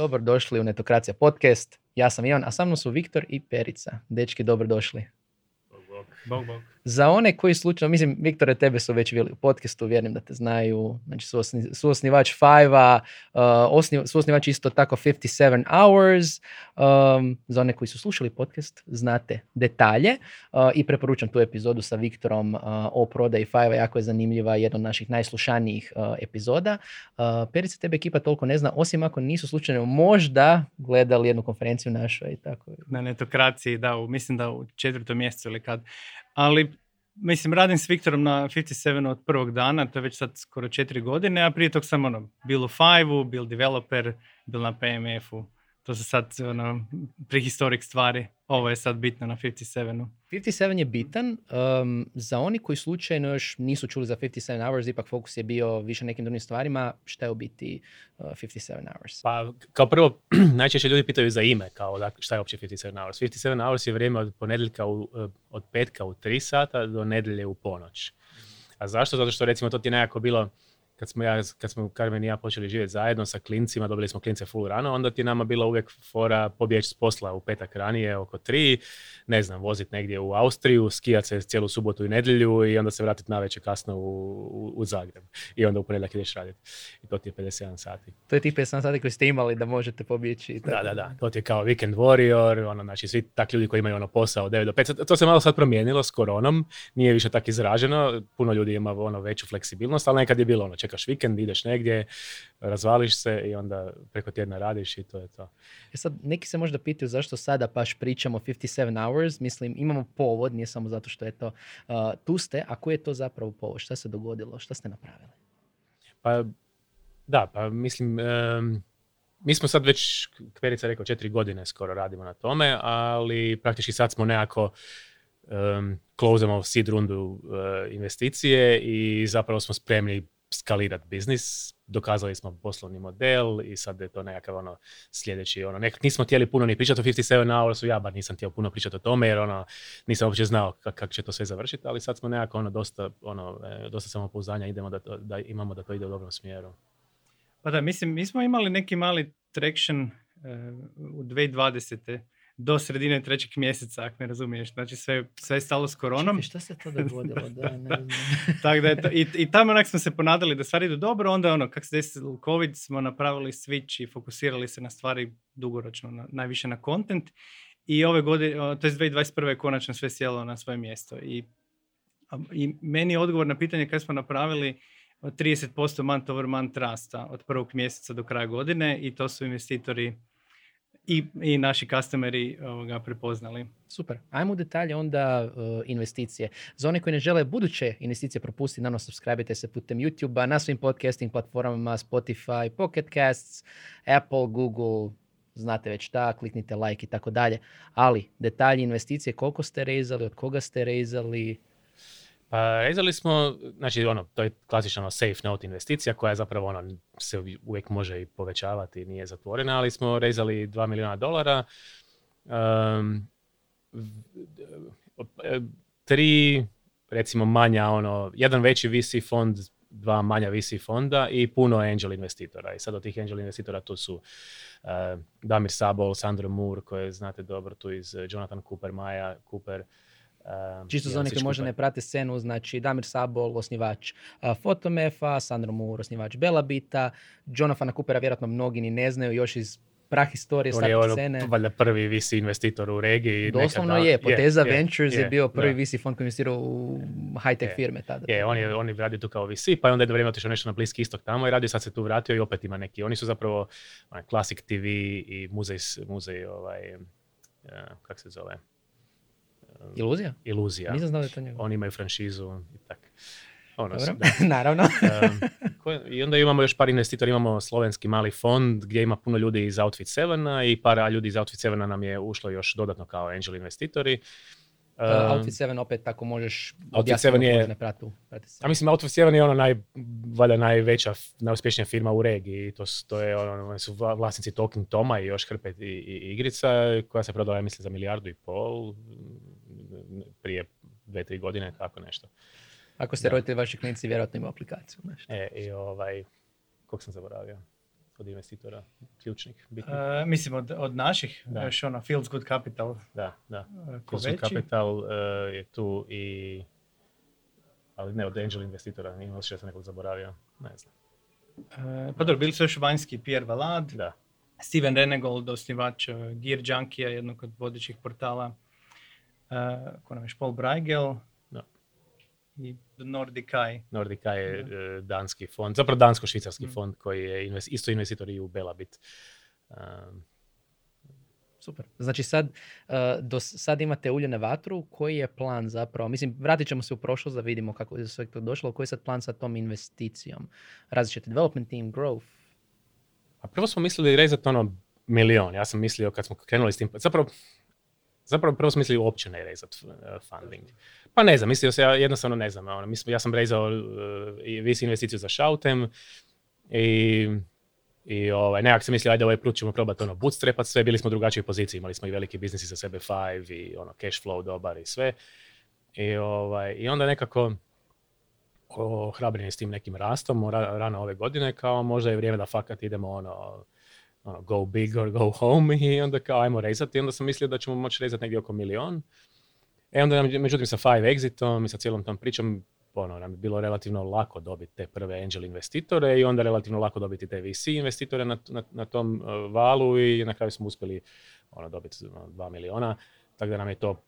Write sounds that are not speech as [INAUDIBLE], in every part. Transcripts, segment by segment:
Dobrodošli u Netokracija podcast. Ja sam Ivan, a sa mnom su Viktor i Perica. Dečki, dobrodošli. Bog, bog. Za one koji slučajno, mislim, Viktore, tebe su već bili u podcastu, vjerujem da te znaju, znači suosni, suosnivač Five-a, uh, osni, suosnivač isto tako 57 Hours, um, za one koji su slušali podcast, znate detalje uh, i preporučam tu epizodu sa Viktorom uh, o prodaji Five-a, jako je zanimljiva, jedna od naših najslušanijih uh, epizoda. Uh, Perica, tebe ekipa toliko ne zna, osim ako nisu slučajno možda gledali jednu konferenciju našu i tako. Na netokraciji, da, u, mislim da u četvrtom mjesecu ili kad. Ali, mislim, radim s Viktorom na 57 od prvog dana, to je već sad skoro četiri godine, a prije tog sam ono, bil u Five-u, bil developer, bil na PMF-u. To su sad ono, prehistorik stvari. Ovo je sad bitno na 57-u. 57 je bitan. Um, za oni koji slučajno još nisu čuli za 57 hours, ipak fokus je bio više nekim drugim stvarima. Šta je u biti uh, 57 hours? Pa, kao prvo, [CLEARS THROAT] najčešće ljudi pitaju za ime, kao dakle, šta je uopće 57 hours. 57 hours je vrijeme od ponedjeljka, u, uh, od petka u 3 sata do nedelje u ponoć. A zašto? Zato što recimo to ti je nekako bilo, kad smo, ja, kad smo Carmen i ja počeli živjeti zajedno sa klincima, dobili smo klince full rano, onda ti je nama bila uvijek fora pobjeći s posla u petak ranije oko tri, ne znam, voziti negdje u Austriju, skijati se cijelu subotu i nedjelju i onda se vratiti navečer kasno u, u, u Zagreb. I onda u ponedjeljak ideš raditi. I to ti je 57 sati. To je tih 57 sati koji ste imali da možete pobjeći. tako. Da, da, da. To ti je kao weekend warrior, ono, znači svi takvi ljudi koji imaju ono posao od 9 do 5. To se malo sad promijenilo s koronom, nije više tako izraženo, puno ljudi ima ono veću fleksibilnost, ali nekad je bilo ono, čekaš vikend, ideš negdje, razvališ se i onda preko tjedna radiš i to je to. E sad, neki se možda pitaju zašto sada baš pričamo 57 hours. Mislim, imamo povod, nije samo zato što je to uh, tu ste, a koji je to zapravo povod? Šta se dogodilo? Šta ste napravili? Pa da, pa mislim, em, mi smo sad već, Kverica rekao, četiri godine skoro radimo na tome, ali praktički sad smo nekako um, closemo seed rundu e, investicije i zapravo smo spremni skalirati biznis, dokazali smo poslovni model i sad je to nekakav ono sljedeći, ono, nekak nismo htjeli puno ni pričati o 57 hours, ja bar nisam htio puno pričati o tome jer ono, nisam uopće znao kako kak će to sve završiti, ali sad smo nekako ono dosta, ono, e, dosta samopouzdanja idemo da, to, da imamo da to ide u dobrom smjeru. Pa da, mislim, mi smo imali neki mali traction uh, u 2020. do sredine trećeg mjeseca, ako me razumiješ. Znači sve, sve je stalo s koronom. Čekaj, šta se to dogodilo? Da, [LAUGHS] ne znam. Tako da je to, i, i tamo onak smo se ponadali da stvari idu dobro, onda ono, kako se desilo COVID, smo napravili switch i fokusirali se na stvari dugoročno, na, najviše na content. I ove godine, to je 2021. je konačno sve sjelo na svoje mjesto. I, I meni je odgovor na pitanje kada smo napravili od 30% month over month rasta od prvog mjeseca do kraja godine i to su investitori i, i naši customeri ovoga, prepoznali. Super. Ajmo u detalje onda uh, investicije. Za one koji ne žele buduće investicije propustiti, naravno subscribe se putem YouTube-a, na svim podcasting platformama, Spotify, Pocket Casts, Apple, Google, znate već šta, kliknite like i tako dalje. Ali detalji investicije, koliko ste rezali, od koga ste rezali, Pa rezali smo, znači ono, to je klasična ono, safe note investicija koja zapravo ono, se uvijek može i povećavati, nije zatvorena, ali smo rezali 2 milijuna dolara. Um, tri, recimo manja, ono, jedan veći VC fond, dva manja VC fonda i puno angel investitora. I sad od tih angel investitora tu su uh, Damir Sabol, Sandro Moore, koje znate dobro tu iz Jonathan Cooper, Maja Cooper, um, Čisto za one koji možda ne prate scenu, znači Damir Sabol, osnivač uh, Fotomefa, Sandro Moore, osnivač Belabita, Jonathana Coopera vjerojatno mnogi ni ne znaju još iz prahistorije startup ono, scene. valjda prvi VC investitor u regiji. Doslovno nekada- je, Poteza je, Ventures je, je, bio prvi da. VC fond koji investirao u high-tech firme tada. Je, on je, on je radio tu kao VC, pa je onda jedno vrijeme otišao nešto na Bliski istok tamo i radio, sad se tu vratio i opet ima neki. Oni su zapravo onaj, Classic TV i muzej, muzej ovaj, eh, kak se zove? Iluzija? Iluzija. Nisam znao da je to njegov. Oni imaju franšizu i tak. Ono, Dobro, da. [LAUGHS] naravno. Um, I onda imamo još par investitora, imamo slovenski mali fond gdje ima puno ljudi iz Outfit 7 i par ljudi iz Outfit 7 nam je ušlo još dodatno kao angel investitori. Um, Outfit 7 opet tako možeš Outfit objasniti 7 je- ne pratu. prate se. A mislim, Outfit 7 je ono naj, valjda najveća, najuspješnija firma u regiji. To, su- to je, ono, oni su vla- vlasnici Talking Toma i još hrpe i, i igrica koja se prodala, ja mislim, za milijardu i pol prije dve, tri godine, tako nešto. Ako ste roditelji vaši klinici, vjerojatno ima aplikaciju. Nešto. E, i ovaj, kog sam zaboravio? kod investitora ključnih, bitnih? Uh, mislim od, od naših, Da. još ono, Fields Good Capital. Da, da. ko Fields veći. Capital uh, je tu i ali ne od angel investitora, nije da sam nekog zaboravio, ne znam. Uh, pa dobro, bili su još vanjski Pierre Valad, Da, Steven Renegold, osnivač uh, Gear Junkie, jednog od vodećih portala. Uh, ko nam je. Da. I The Nordic Eye. Nordica je uh, danski fond, zapravo dansko-švicarski Mm. fond koji je invest, isto investitor i u Belabit. Um, Super. Znači sad, uh, do, sad imate ulje na vatru, koji je plan zapravo? Mislim, vratit ćemo se u prošlost da vidimo kako je sve to došlo, koji je sad plan sa tom investicijom? Različite development team, growth? A prvo smo mislili rezati ono milion. Ja sam mislio kad smo krenuli s tim, zapravo, zapravo prvo smo mislili uopće ne rezati uh, funding. Pa ne znam, mislio se, ja jednostavno ne znam. Ono, ja sam rezao uh, i visi investiciju za Shoutem i, i ovaj, nekak sam mislio, ajde ovaj put ćemo probati ono bootstrapat sve, bili smo u drugačijoj poziciji, imali smo i veliki biznis za sebe five i ono cash flow dobar i sve. I, ovaj, i onda nekako ohrabren je s tim nekim rastom ra- rano ove godine, kao možda je vrijeme da fakat idemo ono, ono, go big or go home i onda kao ajmo rezati. I onda sam mislio da ćemo moći rezati negdje oko milion. E onda nam, međutim sa Five Exitom i sa cijelom tom pričom ono, nam je bilo relativno lako dobiti te prve angel investitore i onda relativno lako dobiti te VC investitore na, na, na tom uh, valu i na kraju smo uspjeli ono, dobiti ono, 2 miliona. Tako da nam je to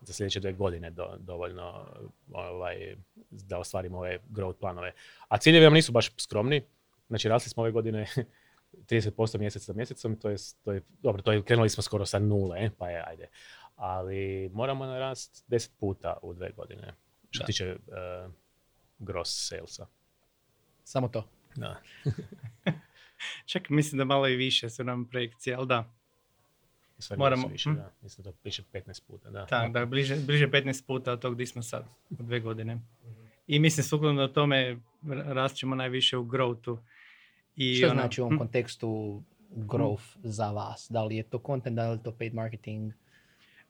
za sljedeće dvije godine do, dovoljno ovaj, da ostvarimo ove growth planove. A ciljevi nam nisu baš skromni. Znači, rasli smo ove godine 30% mjesec za mjesecom, to je, to je, dobro, to je, krenuli smo skoro sa nule, pa je, ajde. Ali moramo narast 10 puta u dve godine, što tiče uh, gross salesa. Samo to. Da. [LAUGHS] Čak mislim da malo i više su nam projekcije, ali da. Stvari Moramo- više, hm? da. Mislim da to piše 15 puta, da. Tak, da, bliže, bliže 15 puta od tog gdje smo sad, u dve godine. I mislim, sukladno tome, rast ćemo najviše u growthu. I Što ono, znači u ovom hm, kontekstu growth za vas? Da li je to content, da li je to paid marketing?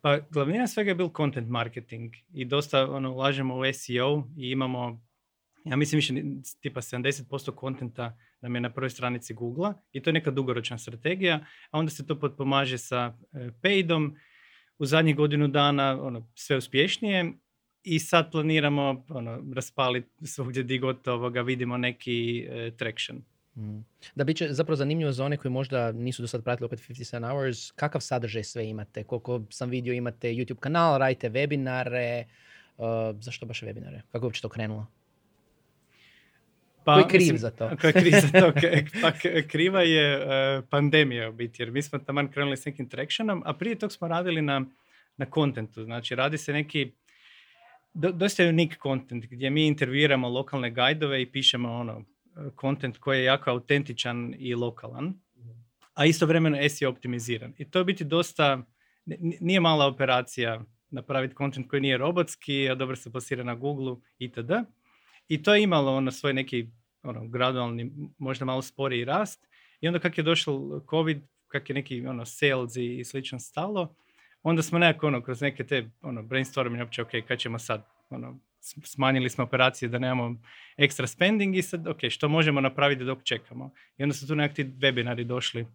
Pa glavnina svega je bil content marketing i dosta ono, ulažemo u SEO i imamo, ja mislim više tipa 70% kontenta nam je na prvoj stranici Google i to je neka dugoročna strategija, a onda se to potpomaže sa e, paidom u zadnjih godinu dana ono, sve uspješnije i sad planiramo ono, raspaliti svugdje di god ovoga vidimo neki e, traction. Mm. Da bit će zapravo zanimljivo za one koji možda nisu do sad pratili opet 57 Hours, kakav sadržaj sve imate? Koliko sam vidio imate YouTube kanal, radite webinare, uh, zašto baš webinare? Kako je uopće to krenulo? Pa, Ko je kriv mislim, za to? Ko je kriv za to? [LAUGHS] Pa kriva je e, pandemija u biti, jer mi smo taman krenuli s nekim tractionom, a prije tog smo radili na, na kontentu. Znači, radi se neki do, dosta unik content gdje mi intervjuiramo lokalne gajdove i pišemo ono kontent koji je jako autentičan i lokalan, a istovremeno SEO optimiziran. I to je biti dosta, nije mala operacija napraviti kontent koji nije robotski, a dobro se plasira na Google itd. I to je imalo ono svoj neki ono, gradualni, možda malo sporiji rast. I onda kak je došao COVID, kak je neki ono, sales i, i slično stalo, onda smo nekako ono, kroz neke te ono, brainstorming uopće, ok, kad ćemo sad, ono, smanjili smo operacije da nemamo ekstra spending i sad, ok, što možemo napraviti dok čekamo. I onda su tu nekakvi webinari došli.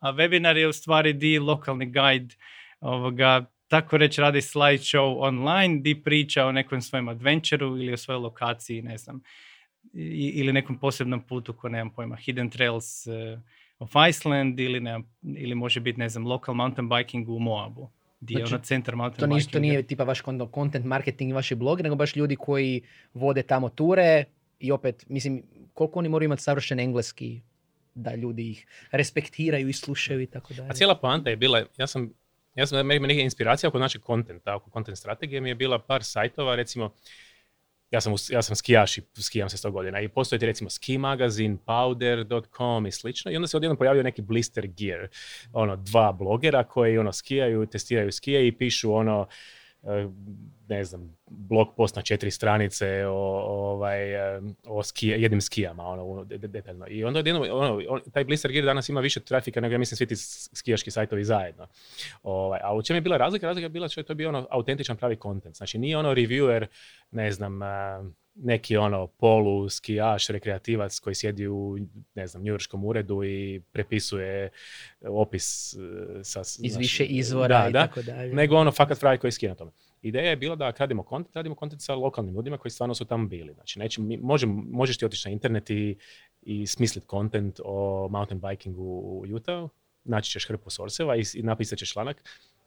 A webinar je u stvari di lokalni guide, ovoga, tako reći radi slideshow online, di priča o nekom svojem adventureu ili o svojoj lokaciji, ne znam, i- ili nekom posebnom putu ko nemam pojma, Hidden Trails eh, of Iceland ili, nemam, ili može biti, ne znam, local mountain biking u Moabu, di je Znači, ono centar mountain To, bikinga. nije tipa vaš content marketing i vaši blogi, nego baš ljudi koji vode tamo ture i opet, mislim, koliko oni moraju imati savršen engleski da ljudi ih respektiraju i slušaju i tako dalje. A cijela poanta je bila, ja sam, ja sam, meni meni je inspiracija oko našeg kontenta, oko content strategije mi je bila par sajtova, recimo, ja sam, ja sam skijaš i skijam se 100 godina. I postoji ti recimo ski magazin, powder.com i slično i onda se odjednom pojavio neki blister gear, ono dva blogera koji ono skijaju, testiraju skije i pišu ono ne znam, blog post na četiri stranice o, ovaj, o skije, jednim skijama, ono, detaljno. I onda odjednom, ono, on- taj Blister Gear danas ima više trafika nego ja mislim svi ti skijaški sajtovi zajedno. Ovaj, a u čem je bila razlika? Razlika je bila što je to bio ono autentičan pravi kontent. Znači nije ono reviewer, ne znam, neki ono polu skijaš, rekreativac koji sjedi u ne znam, njujorskom uredu i prepisuje opis e, sa... Iz znaš, više izvora da, i da, tako dalje. nego ono fakat frajer koji skije na tome. Ideja je bila da radimo kontent, radimo kontent sa lokalnim ljudima koji stvarno su tamo bili. Znači, neće, mi, možem- možeš ti otići na internet i, i smisliti kontent o mountain bikingu u Utah, naći ćeš hrpu sourceva i, i napisat ćeš članak,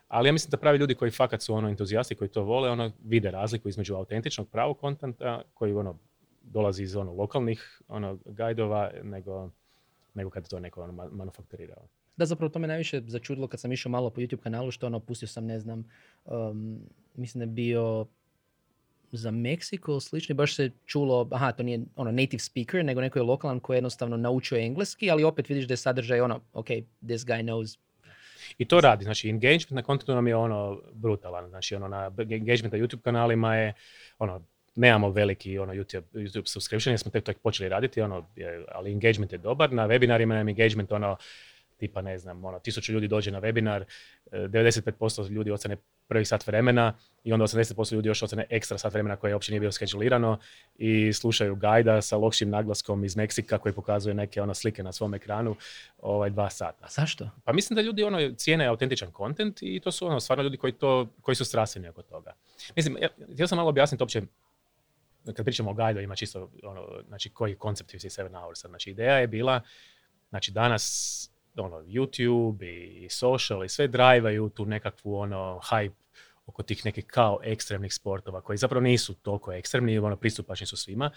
ali ja mislim da pravi ljudi koji fakat su ono entuzijasti koji to vole, ono vide razliku između autentičnog pravog kontenta koji ono dolazi iz ono lokalnih ono gajdova nego nego kad to neko ono ma- manufakturirao. Da, zapravo to me najviše začudilo kad sam išao malo po YouTube kanalu, što ono, pustio sam, ne znam, um, mislim da je bio za Meksiko ili slično, i baš se čulo, aha, to nije ono native speaker, nego neko je lokalan koji je jednostavno naučio engleski, ali opet vidiš da je sadržaj ono, ok, this guy knows. I to radi, znači engagement na kontentu nam je ono brutalan, znači ono na engagement na YouTube kanalima je ono nemamo veliki ono YouTube, YouTube subscription jer smo tek počeli raditi, ono, ali engagement je dobar, na webinarima nam engagement ono tipa ne znam, ono, tisuću ljudi dođe na webinar, eh, 95% ljudi ostane prvi sat vremena i onda 80% ljudi još ostane ekstra sat vremena koje uopće nije bilo skedulirano i slušaju gajda sa lošim naglaskom iz Meksika koji pokazuje neke ono slike na svom ekranu ovaj, dva sata. A zašto? Pa mislim da ljudi ono cijene autentičan kontent i to su ono stvarno ljudi koji to koji su strastveni oko toga. Mislim, ja, htio sam malo objasniti uopće kad pričamo o gajdovima čisto ono, znači koji je koncept 57 hours. Znači ideja je bila znači danas ono YouTube i social i sve drajvaju tu nekakvu ono hype oko tih nekih kao ekstremnih sportova koji zapravo nisu toliko ekstremni, ono pristupačni su svima,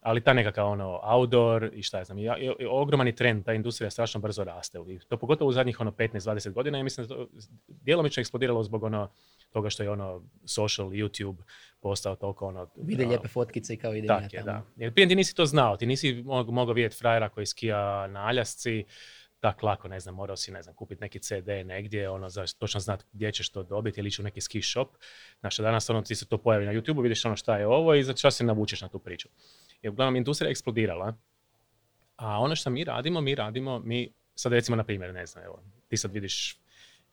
ali ta nekakav ono outdoor i šta ja znam, i, i, i ogroman je trend, ta industrija strašno brzo raste. I to pogotovo u zadnjih ono 15-20 godina i mislim da je to djelomično eksplodiralo zbog ono toga što je ono social YouTube postao toliko ono... Vide ono, lijepe fotkice i kao idem ja tak je, da. Jer prije ti nisi to znao, ti nisi mog- mogao vidjeti frajera koji skija na Aljasci, tak lako, ne znam, morao si, ne znam, kupiti neki CD negdje, ono, za točno znat gdje ćeš to dobiti ili ići u neki ski shop. Znaš, a danas ono, ti se to pojavi na YouTube, vidiš ono šta je ovo i za šta se navučeš na tu priču. I uglavnom, industrija je eksplodirala, a ono što mi radimo, mi radimo, mi, sad recimo, na primjer, ne znam, evo, ti sad vidiš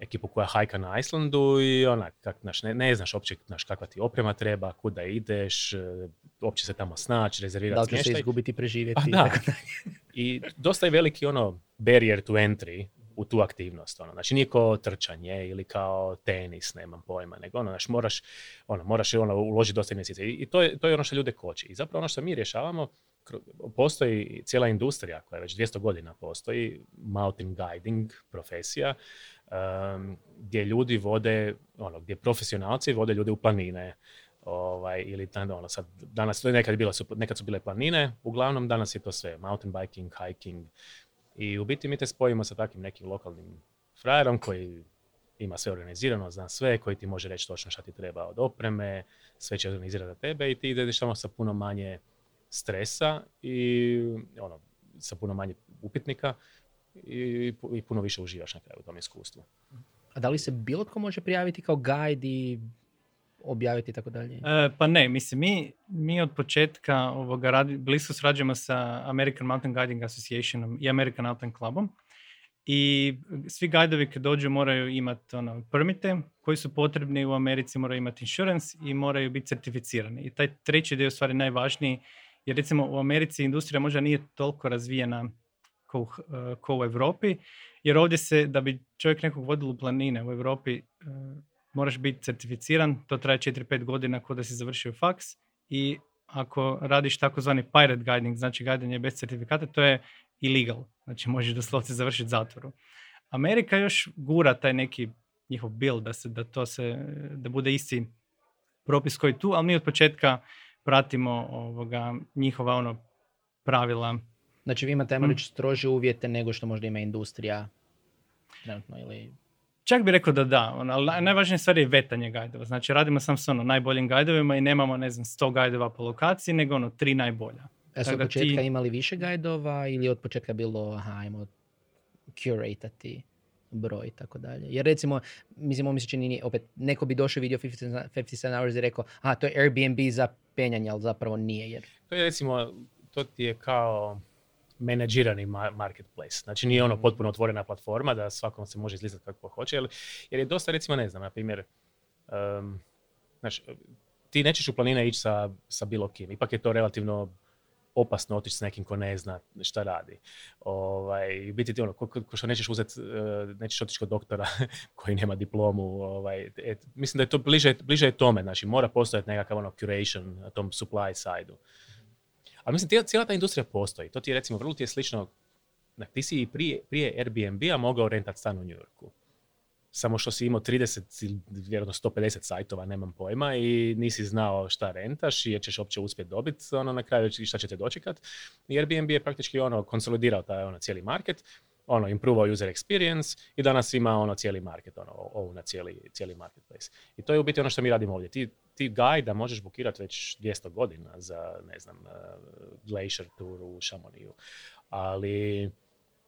ekipu koja hajka na Islandu i onak, kak, znaš, ne, ne znaš uopće znaš, kakva ti oprema treba, kuda ideš, e, uopće se tamo snaći, Da rezervirati li ćeš se smještaj. izgubiti, preživjeti? Pa i da. [LAUGHS] I dosta je veliki ono barrier to entry u tu aktivnost. Ono. Znači nije kao trčanje ili kao tenis, nemam pojma, nego ono, znaš, moraš, ono, moraš ono, uložiti dosta investicija. I, to, je, to je ono što ljude koči. I zapravo ono što mi rješavamo, postoji cijela industrija koja već 200 godina postoji, mountain guiding profesija, um, gdje ljudi vode, ono, gdje profesionalci vode ljude u planine, ovaj, ili ono, sad, danas, nekad, bila su, nekad su bile planine, uglavnom danas je to sve, mountain biking, hiking, i u biti mi te spojimo sa takvim nekim lokalnim frajerom koji ima sve organizirano, zna sve, koji ti može reći točno šta ti treba od opreme, sve će organizirati za tebe i ti ideš tamo sa puno manje stresa i ono, sa puno manje upitnika i, i puno više uživaš na kraju u tom iskustvu. A da li se bilo tko može prijaviti kao guide i objaviti i tako dalje? E, pa ne, mislim, mi, mi od početka ovoga radi, blisko surađujemo sa American Mountain Guiding Associationom i American Mountain Clubom i svi gajdovi kad dođu moraju imati ono, permite koji su potrebni u Americi, moraju imati insurance i moraju biti certificirani. I taj treći dio je u stvari najvažniji jer recimo u Americi industrija možda nije toliko razvijena kao u, H- e, kao u Europi, jer ovdje se, da bi čovjek nekog vodil u planine u Europi, e, moraš biti certificiran, to traje 4-5 godina kod da si završio faks i ako radiš takozvani pirate guiding, znači guidanje bez certifikata, to je illegal, znači možeš doslovce završiti zatvoru. Amerika još gura taj neki njihov bil da, se, da to se, da bude isti propis koji tu, ali mi od početka pratimo ovoga, njihova ono pravila. Znači vi imate, ajmo Mm. reći, strože uvjete nego što možda ima industrija trenutno ili... Čak bi rekao da da, ono, ali naj- najvažnija stvar je vetanje gajdova. Znači radimo sam s ono najboljim gajdovima i nemamo, ne znam, 100 gajdova po lokaciji, nego ono tri najbolja. A su Tako od početka ti- imali više gajdova ili od početka bilo, aha, ajmo curatati broj i tako dalje. Jer recimo, mislim, ovo mi se čini, opet, neko bi došao vidio 57 57 hours i rekao, aha, to je Airbnb za penjanje, ali zapravo nije, jer To je recimo, to ti je kao menadžirani ma- marketplace. Znači nije ono potpuno otvorena platforma da svakom se može izlistati kako hoće, jer, jer je dosta recimo, ne znam, na primjer, um, znaš, ti nećeš u planine ići sa, sa bilo kim. Ipak je to relativno opasno otići s nekim ko ne zna šta radi. Ovaj, biti ti ono, ko, ko što nećeš uzeti, uh, nećeš otići kod doktora [LAUGHS] koji nema diplomu. Ovaj, et, mislim da je to bliže, bliže je tome, znači mora postojati nekakav ono curation na tom supply side-u. Ali mislim, cijela ta industrija postoji. To ti je recimo, vrlo ti je slično, ti si prije, prije Airbnb-a mogao rentati stan u New Yorku samo što si imao 30 ili vjerojatno 150 sajtova, nemam pojma, i nisi znao šta rentaš i jer ćeš uopće uspjeti dobiti ono na kraju šta ćete dočekat. I Airbnb je praktički ono konsolidirao taj ono cijeli market, ono improvao user experience i danas ima ono cijeli market, ono ovu na cijeli, cijeli marketplace. I to je u biti ono što mi radimo ovdje. Ti, ti guide da možeš bukirati već 200 godina za, ne znam, uh, Glacier Tour u Chamonixu. Ali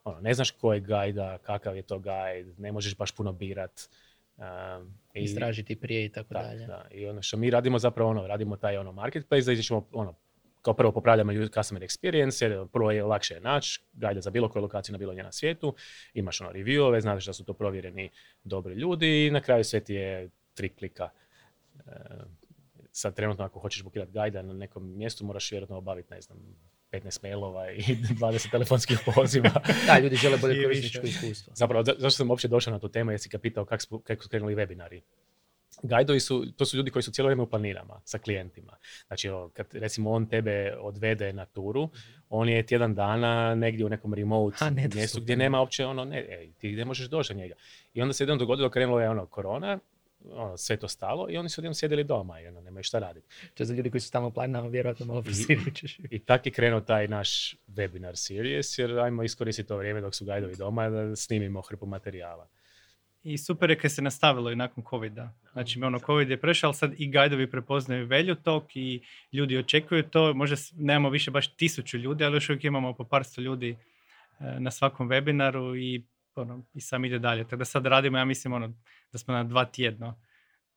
ono, ne znaš ko je gajda, kakav je to guide, ne možeš baš puno birat. Um, Istražiti prije i tako da, dalje. Da, i ono što mi radimo zapravo ono, radimo taj ono marketplace, da ćemo ono, kao prvo popravljamo customer experience, jer prvo je lakše naći gajda za bilo koju lokaciju na bilo gdje na svijetu, imaš ono reviewove, znaš da su to provjereni dobri ljudi i na kraju sve ti je tri klika. Uh, sad trenutno ako hoćeš bukirati gajda na nekom mjestu moraš vjerojatno obaviti, ne znam, 15 mailova i [LAUGHS] 20 telefonskih poziva. da, ljudi žele bolje korisničko iskustvo. Zapravo, zašto sam uopće došao na tu temu, jesi ga pitao kako su, kako su krenuli webinari. Gajdovi su, to su ljudi koji su cijelo vrijeme u planinama sa klijentima. Znači, kad recimo on tebe odvede na turu, on je tjedan dana negdje u nekom remote Ha, mjestu gdje nema uopće ono, ne, ej, ti ne možeš doći do njega. I onda se jednom dogodilo, krenulo je ono korona, ono, sve to stalo i oni su odjednom sjedili doma i ono, nemaju šta raditi. To je za ljudi koji su tamo planinama vjerojatno malo I, I tak je krenuo taj naš webinar series, jer ajmo iskoristiti to vrijeme dok su gajdovi doma da snimimo hrpu materijala. I super je kad se nastavilo i nakon COVID-a. Znači, ono, COVID je prešao, ali sad i gajdovi prepoznaju velju tog i ljudi očekuju to. Možda nemamo više baš tisuću ljudi, ali još uvijek imamo po par sto ljudi e, na svakom webinaru i ono, i sam ide dalje. Tako da sad radimo, ja mislim, ono, da smo na dva tjedno,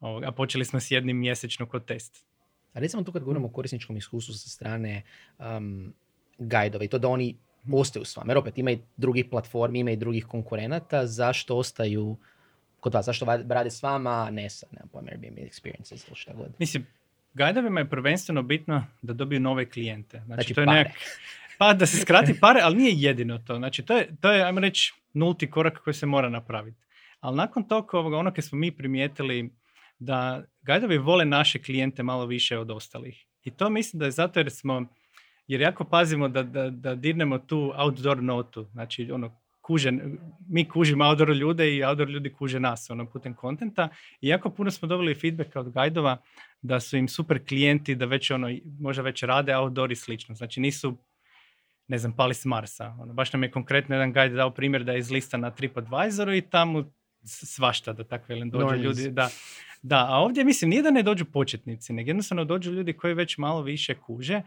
a počeli smo s jednim mjesečno kod test. A recimo tu kad govorimo o korisničkom iskustvu sa strane um, gajdova i to da oni ostaju s vama, jer opet ima i drugih platformi, ima i drugih konkurenata, zašto ostaju kod vas, zašto rade s vama, ne sa, ne pojma, Airbnb experiences ili šta god. Mislim, gajdovima je prvenstveno bitno da dobiju nove klijente. Znači, Znači, to je pare. nekak, pa da se skrati pare, ali nije jedino to. Znači, to je, to je ajmo reći, nulti korak koji se mora napraviti. Ali nakon toga, ovoga, ono kad smo mi primijetili da gajdovi vole naše klijente malo više od ostalih. I to mislim da je zato jer smo, jer jako pazimo da, da, da dirnemo tu outdoor notu. Znači, ono, kuže, mi kužimo outdoor ljude i outdoor ljudi kuže nas ono, putem kontenta. I jako puno smo dobili feedbacka od gajdova da su im super klijenti, da već ono, možda već rade outdoor i slično. Znači nisu ne znam, pali s Marsa. Ono, baš nam je konkretno jedan guide dao primjer da je iz lista na TripAdvisoru i tamo svašta da tako velim dođu Normies. ljudi. Da, da, a ovdje mislim nije da ne dođu početnici, nego jednostavno dođu ljudi koji već malo više kuže.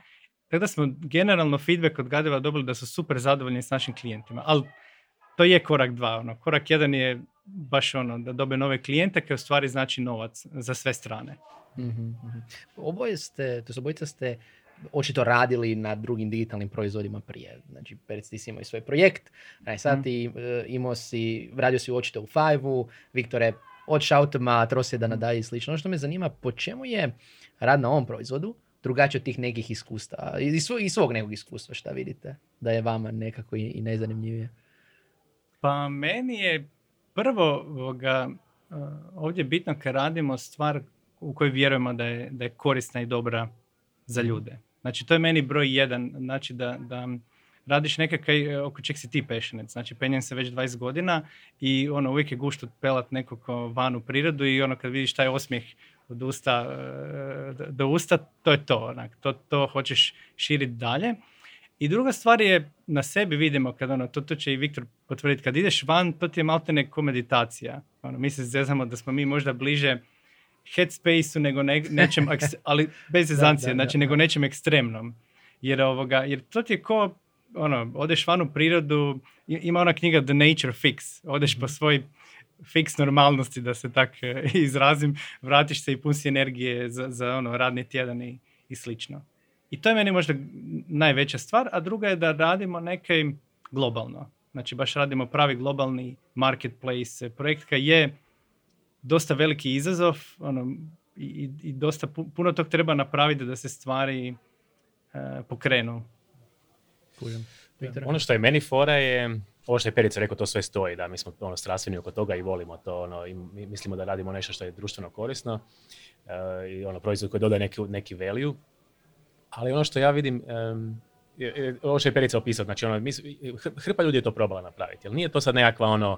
Tako da smo generalno feedback od gadeva dobili da su super zadovoljni s našim klijentima. Ali to je korak dva. Ono. Korak jedan je baš ono da dobe nove klijente koji u stvari znači novac za sve strane. Mhm, mhm. Oboje ste, to obojica ste očito radili na drugim digitalnim proizvodima prije. Znači, Peric, ti si imao i svoj projekt, a sad Mhm. ti imao si, radio si očito u Five-u, Viktore, od Shoutama, Trosjeda Mhm. nadalje i slično. Ono što me zanima, po čemu je rad na ovom proizvodu drugačiji od tih nekih iskustava, i svog, i svog nekog iskustva, šta vidite, da je vama nekako i, i najzanimljivije. Pa meni je prvo ovoga, uh, ovdje bitno kad radimo stvar u kojoj vjerujemo da je, da je korisna i dobra za ljude. Znači to je meni broj jedan, znači da, da radiš nekakaj oko čeg si ti passionate. Znači penjem se već 20 godina i ono uvijek je gušt otpelat nekog van u prirodu i ono kad vidiš taj osmijeh od usta uh, do- usta, to je to. Onak, to, to hoćeš širiti dalje. I druga stvar je, na sebi vidimo, kad ono, to, to će i Viktor potvrditi, kad ideš van, to ti je maltene ko meditacija. Ono, mi se zezamo da smo mi možda bliže headspace-u nego ne, nečem, [LAUGHS] ali bez zezancije, znači da. nego nečem ekstremnom. Jer, ovoga, jer to ti je ko, ono, odeš van u prirodu, ima ona knjiga The Nature Fix, odeš po svoj fiks normalnosti, da se tak e, [LAUGHS] izrazim, vratiš se i pun si energije za, za ono, radni tjedan i, i slično. I to je meni možda najveća stvar, a druga je da radimo nekaj globalno. Znači baš radimo pravi globalni marketplace projekt koji je dosta veliki izazov. Ono, i, i dosta puno tog treba napraviti da se stvari pokrenu. Ono što je meni fora je, ovo što je Perica rekao, to sve stoji, da mi smo ono, strastveni oko toga i volimo to, ono, i mislimo da radimo nešto što je društveno korisno i ono, proizvod koji dodaje neki, neki value. Ali ono što ja vidim, um, ovo što je Perica opisao, znači ono, hrpa ljudi je to probala napraviti, jer nije to sad nekakva ono,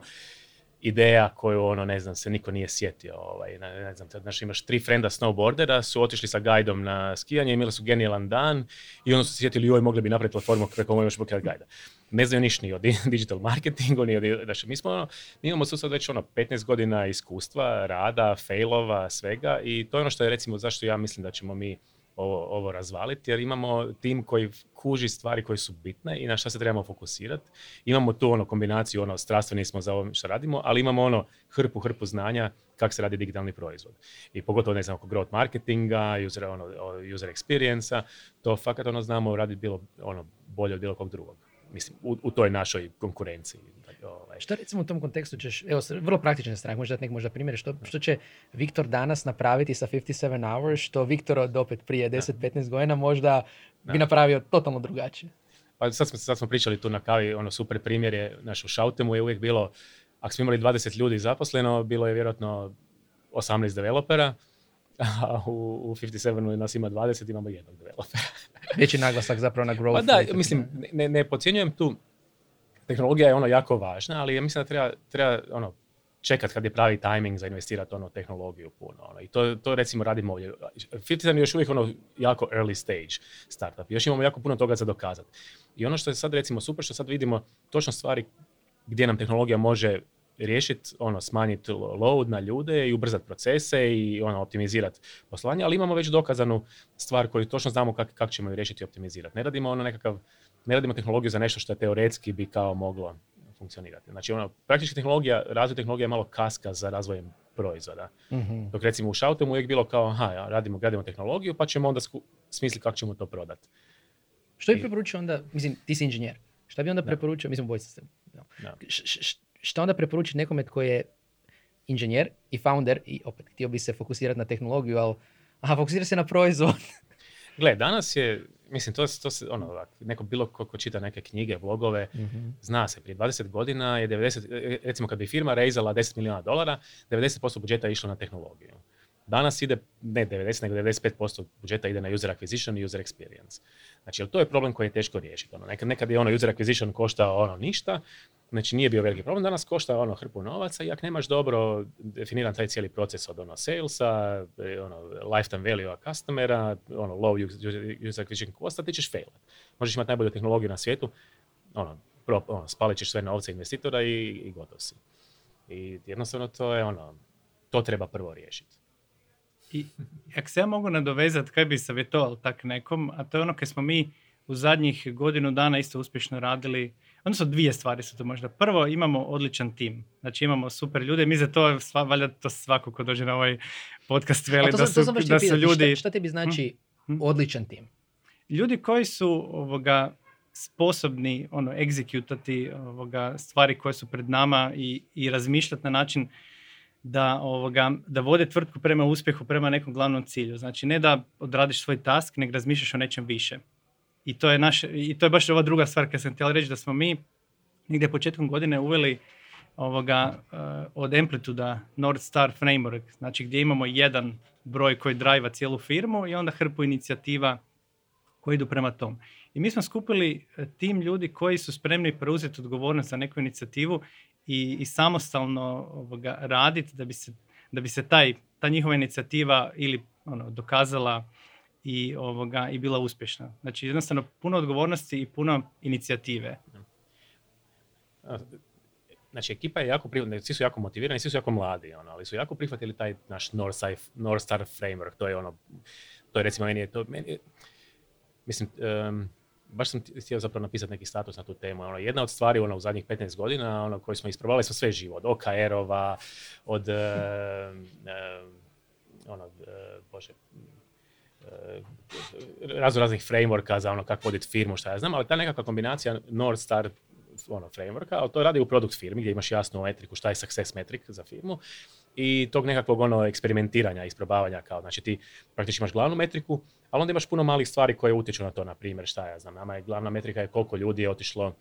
ideja koju ono ne znam se niko nije sjetio ovaj ne, ne znam znači imaš tri frenda snowboardera su otišli sa gajdom na skijanje imali su genijalan dan i onda su sjetili joj mogli bi napraviti platformu preko možeš blokirati gajda. Ne znaju ništa ni o [LAUGHS] digital marketingu ni od znači mi smo ono, mi imamo sustav već ono 15 godina iskustva rada failova svega i to je ono što je recimo zašto ja mislim da ćemo mi ovo, ovo razvaliti, jer imamo tim koji kuži stvari koje su bitne i na šta se trebamo fokusirati. Imamo tu ono kombinaciju, ono, strastveni smo za ovo što radimo, ali imamo ono hrpu, hrpu znanja kako se radi digitalni proizvod. I pogotovo, ne znam, oko growth marketinga, user, ono, user experience to fakat ono znamo raditi bilo ono, bolje od bilo kog drugog. Mislim, u, u toj našoj konkurenciji. Ovaj. Što recimo u tom kontekstu ćeš, evo, vrlo praktičan stran, možda nek možda primjer, što, što će Viktor danas napraviti sa 57 hours, što Viktor od opet prije 10-15 godina možda bi napravio totalno drugačije. Pa sad smo, sad smo pričali tu na kavi, ono super primjer je, naš u Šautemu je uvijek bilo, ako smo imali 20 ljudi zaposleno, bilo je vjerojatno 18 developera, [LAUGHS] a u, u 57 nas ima 20, imamo jednog developera. [LAUGHS] Veći naglasak zapravo na growth. Pa da, mislim, ne, ne podcjenjujem tu tehnologija je ono jako važna, ali ja mislim da treba, treba ono, čekat kad je pravi timing za investirati ono tehnologiju puno. Ono. I to, to recimo radimo ovdje. Fifty je još uvijek ono jako early stage startup. Još imamo jako puno toga za dokazati. I ono što je sad recimo super, što sad vidimo točno stvari gdje nam tehnologija može riješiti, ono, smanjiti load na ljude i ubrzati procese i ono, optimizirati poslovanje, ali imamo već dokazanu stvar koju točno znamo kako kak ćemo ju riješiti i optimizirati. Ne radimo ono nekakav ne radimo tehnologiju za nešto što je teoretski bi kao moglo funkcionirati. Znači, ono, praktički tehnologija, razvoj tehnologije je malo kaska za razvojem proizvoda. mm Dok recimo u Shoutemu uvijek bilo kao, aha, ja, radimo, gradimo tehnologiju, pa ćemo onda smisliti kako ćemo to prodati. Što bi preporučio onda, mislim, ti si inženjer, šta bi onda preporučio, mislim, boj se, šta onda preporučiti nekome tko je inženjer i founder i opet htio bi se fokusirati na tehnologiju, ali aha, fokusira se na proizvod. [LAUGHS] Gle, danas je mislim, to, to se, ono, neko bilo ko, ko čita neke knjige, blogove, mm zna se, prije 20 godina je 90, e, recimo kad bi firma rezala 10 milijuna dolara, 90% budžeta je išlo na tehnologiju. Danas ide, ne 90, nego 95% budžeta ide na user acquisition i user experience. Znači, to je problem koji je teško riješiti. Ono, nekad, nekad je ono user acquisition košta ono ništa, znači nije bio veliki problem. Danas košta ono hrpu novaca i ako nemaš dobro definiran taj cijeli proces od ono salesa, e, ono lifetime value a customera, ono low user acquisition costa, ti ćeš failat. Možeš imati najbolju tehnologiju na svijetu, ono, pro, ono spalit ćeš sve novce investitora i, i gotov si. I jednostavno to je ono, to treba prvo riješiti. I ako se ja mogu nadovezati, kaj bi savjetovao tak nekom, a to je ono kad smo mi u zadnjih godinu dana isto uspješno radili, odnosno dvije stvari su to možda. Prvo, imamo odličan tim. Znači imamo super ljude. Mi za to, sva, valjda to svako ko dođe na ovaj podcast veli da su, da su ljudi... Šta, šta tebi znači hm? Hm? odličan tim? Ljudi koji su ovoga, sposobni ono, egzekutati ovoga, stvari koje su pred nama i, i razmišljati na način da, ovoga, da vode tvrtku prema uspjehu, prema nekom glavnom cilju. Znači ne da odradiš svoj task, nego razmišljaš o nečem više. I to je, naš, i to je baš ova druga stvar kad sam htjela reći da smo mi negdje početkom godine uveli ovoga, uh, od Amplituda North Star Framework, znači gdje imamo jedan broj koji drajva cijelu firmu i onda hrpu inicijativa koji idu prema tom. I mi smo skupili eh, tim ljudi koji su spremni preuzeti odgovornost za neku inicijativu i, i samostalno ovoga, raditi da bi se, da bi se taj, ta njihova inicijativa ili ono, dokazala i, ovoga, i bila uspješna. Znači jednostavno puno odgovornosti i puno inicijative. Znači ekipa je jako, svi su jako motivirani, svi su jako mladi, ono, ali su jako prihvatili taj naš North, North Star framework, to je ono, to je recimo meni je to, meni, mislim, um, baš sam htio zapravo napisati neki status na tu temu. Ono, jedna od stvari ono, u zadnjih 15 godina ono, koje smo isprobali smo sve živo. Od OKR-ova, od uh, ono, uh, bože, razno raznih frameworka za ono kako voditi firmu, šta ja znam, ali ta nekakva kombinacija North Star ono, frameworka, ali to radi u produkt firmi gdje imaš jasnu metriku šta je success metric za firmu i tog nekakvog ono eksperimentiranja, isprobavanja kao, znači ti praktički imaš glavnu metriku, ali onda imaš puno malih stvari koje utječu na to, na primjer, šta ja znam, nama je glavna metrika je koliko ljudi je otišlo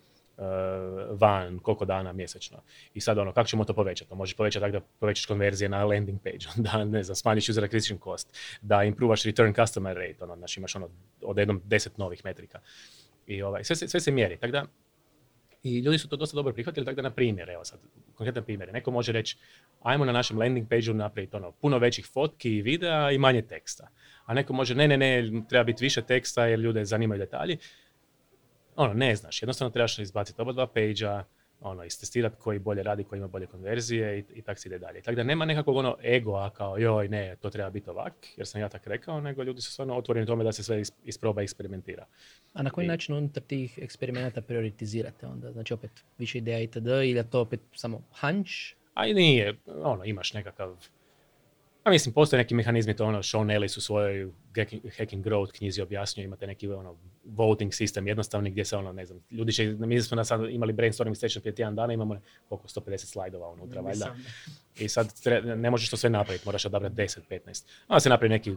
van, koliko dana mjesečno. I sad ono, kako ćemo to povećati? To možeš povećati tako da povećaš konverzije na landing page, [LAUGHS] da ne znam, smanjiš user acquisition cost, da improvaš return customer rate, ono, znači imaš ono, od jednom deset novih metrika. I ovaj, sve, sve se mjeri, tako da i ljudi su to dosta dobro prihvatili, tako da na primjer, evo sad, konkretan primjer, neko može reći, ajmo na našem landing page-u napraviti ono, puno većih fotki i videa i manje teksta. A neko može, ne, ne, ne, treba biti više teksta jer ljude zanimaju detalji. Ono, ne znaš, jednostavno trebaš izbaciti oba dva page ono, istestirati koji bolje radi, koji ima bolje konverzije i, i tako se ide dalje. Tako da nema nekakvog ono egoa kao joj ne, to treba biti ovak, jer sam ja tak rekao, nego ljudi su stvarno otvoreni tome da se sve isproba i eksperimentira. A na koji način unutar tih eksperimenata prioritizirate onda? Znači opet više ideja itd. ili je to opet samo hunch? A i nije, ono, imaš nekakav a mislim, postoje neki mehanizmi, to ono, Sean Ellis u svojoj Hacking Growth knjizi objasnio, imate neki ono, voting sistem jednostavni gdje se ono, ne znam, ljudi će, mi smo na sad imali brainstorming session prije tjedan dana, imamo oko 150 slajdova unutra, valjda. I sad ne možeš to sve napraviti, moraš odabrati 10, 15. Onda se napravi neki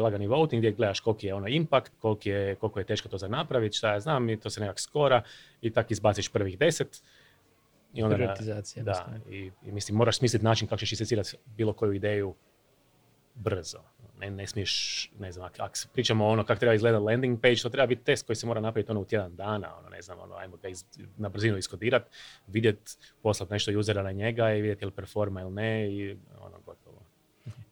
lagani voting gdje gledaš koliki je ono impact, koliko je, koliko je teško to za napraviti, šta ja znam, i to se nekak skora i tak izbaciš prvih 10. I onda. Da, i, i, mislim, moraš smisliti način kako ćeš isecirati bilo koju ideju brzo. Ne, ne smiješ, ne znam, ako pričamo ono kako treba izgledati landing page, to treba biti test koji se mora napraviti ono u tjedan dana, ono, ne znam, ono, ajmo ga iz, na brzinu iskodirati, vidjeti, poslati nešto usera na njega i vidjeti je li performa ili ne i ono, gotovo.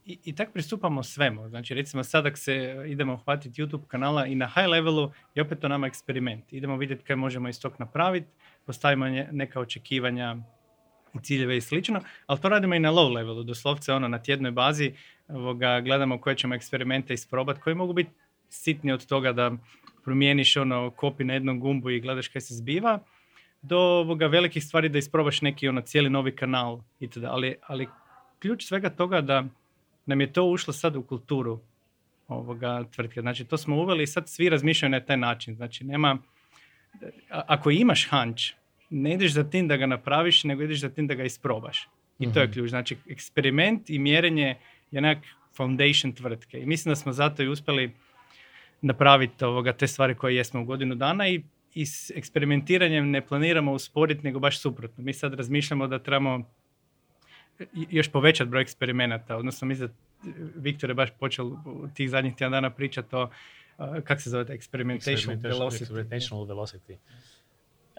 I, I tako pristupamo svemu. Znači, recimo sad ako se idemo hvatiti YouTube kanala i na high levelu je opet to nama eksperiment. Idemo vidjeti kaj možemo iz tog napraviti, postavimo neka očekivanja, ciljeve i slično, ali to radimo i na low levelu, doslovce ono na tjednoj bazi ovoga, gledamo koje ćemo eksperimente isprobati, koji mogu biti sitni od toga da promijeniš ono kopi na jednom gumbu i gledaš kaj se zbiva, do ovoga velikih stvari da isprobaš neki ono cijeli novi kanal itd. Ali, ali ključ svega toga da nam je to ušlo sad u kulturu ovoga tvrtke. Znači to smo uveli i sad svi razmišljaju na taj način. Znači nema, ako imaš hunch, ne ideš za tim da ga napraviš, nego ideš za tim da ga isprobaš. I to je mhm. ključ. Znači eksperiment i mjerenje je nek foundation tvrtke. I mislim da smo zato i uspjeli napraviti ovoga, te stvari koje jesmo u godinu dana i, i s eksperimentiranjem ne planiramo usporiti, nego baš suprotno. Mi sad razmišljamo da trebamo još povećati broj eksperimenata, odnosno mislim da Viktor je baš počeo tih zadnjih tjedan dana pričati o, uh, kako se zove, experimentation, velocity. Velocity.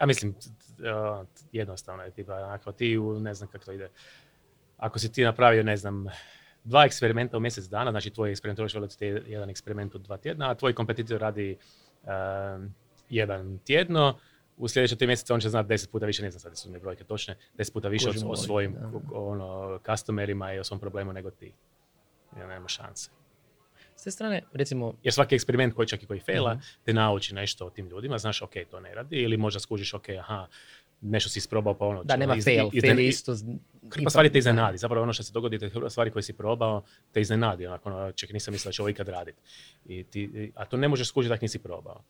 Ja mislim, uh, jednostavno je, tipa, ako ti, ne znam kako to ide, ako si ti napravio, ne znam, dva eksperimenta u mjesec dana, znači tvoj eksperiment je jedan eksperiment u dva tjedna, a tvoj kompetitor radi um, jedan tjedno, u sljedeće tri mjeseca on će znati deset puta više, ne znam sad su mi brojke točne, deset puta više o, svojim ono, customerima i o svom problemu nego ti. Ja nema šanse. S te strane, recimo... Jer svaki eksperiment koji čak i koji faila, uh te nauči nešto o tim ljudima, znaš, ok, to ne radi, ili možda skužiš, ok, aha, nešto si isprobao pa ono... Da, nema iz, fail, iz, fail je isto... Pa stvari te iznenadi, zapravo ono što se dogodi, te stvari koje si probao, te iznenadi, onako, ono, ček, nisam mislio da će ovo ikad raditi. I ti, a to ne možeš skužiti tako nisi probao.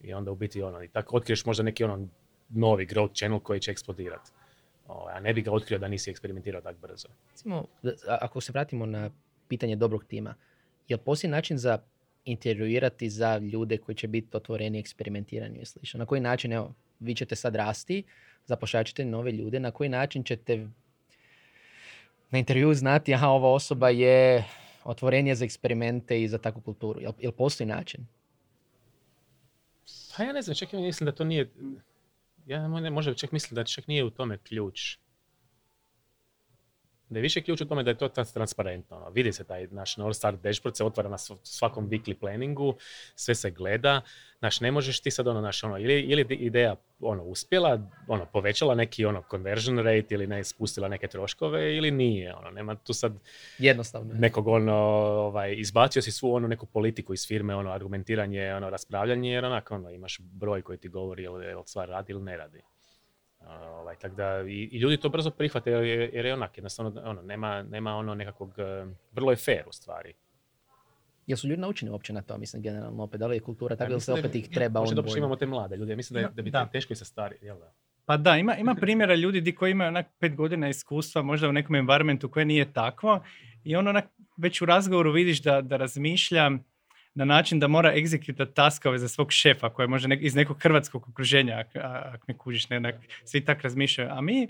I onda u biti ono, i tako otkriješ možda neki ono novi growth channel koji će eksplodirati. Ovaj, a ne bi ga otkrio da nisi eksperimentirao tako brzo. Recimo, ako se vratimo na pitanje dobrog tima, je li postoji način za intervjuirati za ljude koji će biti otvoreni eksperimentiranju i slično? Na koji način, evo, vi ćete sad rasti, zapošljat ćete nove ljude, na koji način ćete na intervju znati, aha, ova osoba je otvorenje za eksperimente i za takvu kulturu. Jel, jel postoji način? Pa ja ne znam, čak mislim da to nije, ja možda čak mislim da čak nije u tome ključ da je više ključ u tome da je to transparentno. Ono. Vidi se taj naš North Star dashboard se otvara na svakom weekly planningu, sve se gleda. Znaš, ne možeš ti sad ono, naš, ono, ili, ili ideja ono, uspjela, ono, povećala neki ono, conversion rate ili ne spustila neke troškove ili nije. Ono, nema tu sad Jednostavno. nekog ono, ovaj, izbacio si svu ono, neku politiku iz firme, ono, argumentiranje, ono, raspravljanje, jer onako ono, imaš broj koji ti govori je li stvar radi ili ne radi. Ovaj, tak da, i, i, ljudi to brzo prihvate jer, jer je onak, jednostavno ono, nema, nema ono nekakvog, eh, vrlo je fair u stvari. Jel su ljudi naučeni uopće na to, mislim, generalno opet, da li je kultura tako, da se opet ih treba Možda dobro imamo te mlade ljude, mislim da, je, da bi da. teško i sa stari, jel da? Pa da, ima, ima primjera ljudi di koji imaju onak pet godina iskustva, možda u nekom environmentu koje nije takvo i on onak već u razgovoru vidiš da, da razmišlja na način da mora egzekutati taskove za svog šefa koje može nek, iz nekog hrvatskog okruženja, ako ak me kužiš, ne, onak, svi tak razmišljaju. A mi,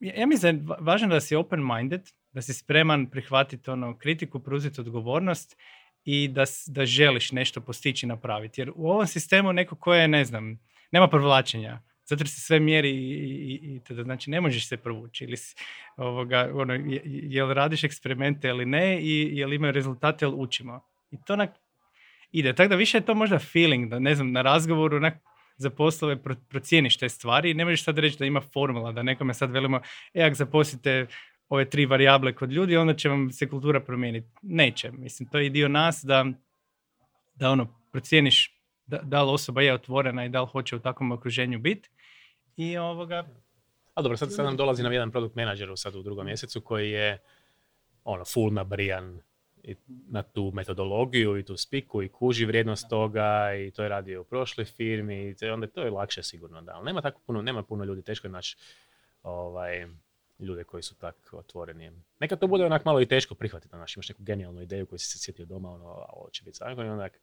ja mislim važno da si open-minded, da si spreman prihvatiti ono kritiku, preuzeti odgovornost i da, da želiš nešto postići i napraviti. Jer u ovom sistemu neko koje, ne znam, nema provlačenja. Zato se sve mjeri i, i, i znači ne možeš se provući. Ili ovoga, ono, je- jel radiš eksperimente ili ne i jel imaju rezultate ili učimo. I to onak ide. Tako da više je to možda feeling, da ne znam, na razgovoru onak za poslove pro- procijeniš te stvari i ne možeš sad reći da ima formula, da nekome sad velimo, e, ako zaposlite ove tri varijable kod ljudi, onda će vam se kultura promijeniti. Neće. Mislim, to je i dio nas da, da ono, procijeniš da, da li osoba je otvorena i da li hoće u takvom okruženju biti. I ovoga, A dobro, sad, sad nam dolazi nam jedan produkt menadžer sad u drugom mjesecu koji je ono, full nabrijan i na tu metodologiju i tu spiku i kuži vrijednost toga i to je radio u prošloj firmi i te- onda to je lakše sigurno da. Ali nema tako puno, nema puno ljudi, teško je naći ovaj, ljude koji su tak otvoreni. Nekad to bude onak malo i teško prihvatiti, znaš, imaš neku genijalnu ideju koju si se sjetio doma, ono, ovo će biti i onak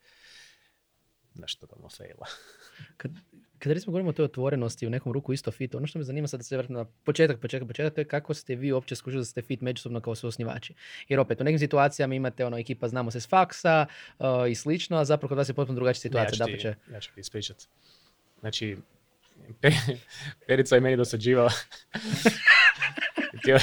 nešto tamo faila. [LAUGHS] Kad, kad recimo govorimo o toj otvorenosti u nekom ruku isto fit, ono što me zanima sad da se vratim na početak, početak, početak, to je kako ste vi uopće skušali da ste fit međusobno kao suosnivači. Jer opet, u nekim situacijama imate ono ekipa znamo se s faksa uh, i slično, a zapravo kod vas je potpuno drugačija situacija. Ja, ću ti, ja ću ti ispričat. Znači, Pe- Perica je meni dosađivala. [LAUGHS] Htio-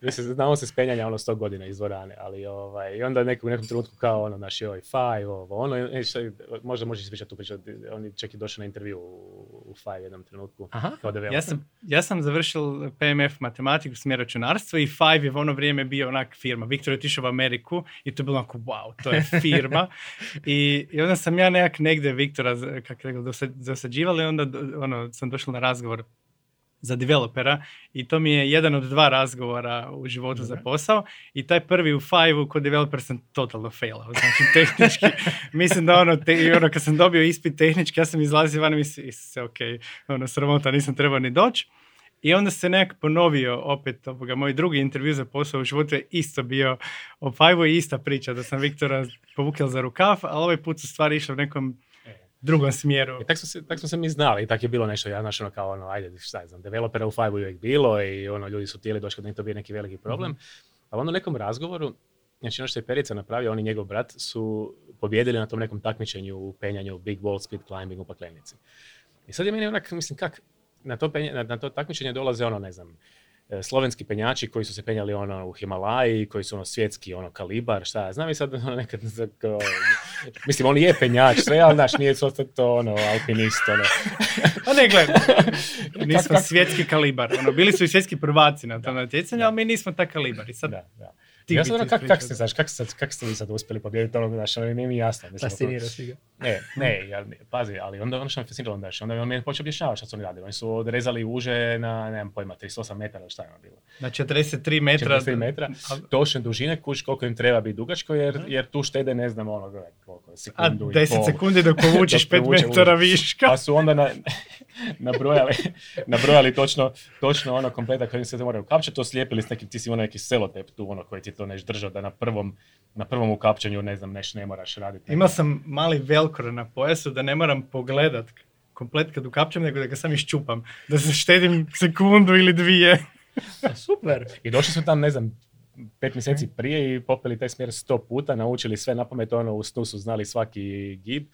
Mislim, znamo se spenjanja ono 100 godina iz dvorane, ali ovaj, i onda neku, u nekom trenutku kao ono, naš joj, five, ovo, ono, e, šta, možda možeš ispričati tu priču, on je čak i došao na intervju u, u five jednom trenutku, Aha. kao developer. ja sam, ja sam završil PMF matematiku, smjer računarstvo i Five je u ono vrijeme bio onak firma. Viktor je otišao u Ameriku i to je bilo onako, wow, to je firma. [LAUGHS] I, I onda sam ja nekak negdje Viktora, z- kak rekao, dosa- dosađivali, onda ono, sam došao na razgovor za developera i to mi je jedan od dva razgovora u životu za posao i taj prvi u Five-u kod developer sam totalno failao, znači tehnički, [LAUGHS] mislim da ono, te, ono kad sam dobio ispit tehnički, ja sam izlazio van i mislim, se ok, ono, sramota, nisam trebao ni doći. I onda se nekak ponovio opet ovoga, moj drugi intervju za posao u životu je isto bio o Five-u i ista priča da sam Viktora povukao za rukav, ali ovaj put su stvari išle u nekom drugom smjeru. I tak smo, se, tak smo se mi znali i tak je bilo nešto, ja znaš ono kao ono, ajde, šta znam, developera u Five uvijek bilo i ono, ljudi su tijeli došli da to bio neki veliki problem. Mhm. Ali onda u nekom razgovoru, znači ono što je Perica napravio, on i njegov brat su pobjedili na tom nekom takmičenju u penjanju Big Wall Speed Climbing u Paklenici. I sad je meni onak, mislim, kak, na to, penje, na, na to takmičenje dolaze ono, ne znam, slovenski penjači koji su se penjali ono u Himalaji, koji su ono svjetski ono kalibar, šta ja znam i sad [LAUGHS] ono nekad za- kao, mislim on je penjač sve, ali znaš nije to, to ono alpinist, ono. Pa ne, gledaj, [LAUGHS] nismo svjetski kalibar. Ono, bili su i svjetski prvaci na tom natjecanju, ali mi nismo tak kalibar. I sad, Da, da. Ja sam ono, ti kak, ste, znaš, kak, ste, kak ste vi sad uspjeli pobijediti onog, znaš, ono, nije mi jasno. Mislim, Fascinira si ga. Ne, ne, ja, ne, pazi, ali onda ono što me fasciniralo, znaš, onda on meni počeo objašnjavati što su oni radili. Oni su odrezali uže na, nemam pojma, 38 metara, ili šta je ono bilo. na 43 metra. 43 metra, A, točne dužine, kuš koliko im treba biti dugačko, jer, jer tu štede, ne znam, ono, koliko, a sekundu i 10 pol. sekundi dok [LAUGHS] povučeš Dok 5 povuče metara viška. Pa su onda na, [LAUGHS] [LAUGHS] nabrojali, nabrojali točno, točno ono kompleta koji se to moraju ukapčati, to slijepili s nekim, ti si ono neki selotep tu, ono koji ti to neš držao da na prvom, na prvom ukapčanju, ne znam, neš ne moraš raditi. Imao sam mali velcro na pojasu da ne moram pogledat komplet kad ukapčam, nego da ga sam iščupam. Da se štedim sekundu ili dvije. [LAUGHS] [LAUGHS] Super. I došli su tam, ne znam, pet mjeseci prije i popeli taj smjer sto puta, naučili sve na pamet, ono u snu su znali svaki gib.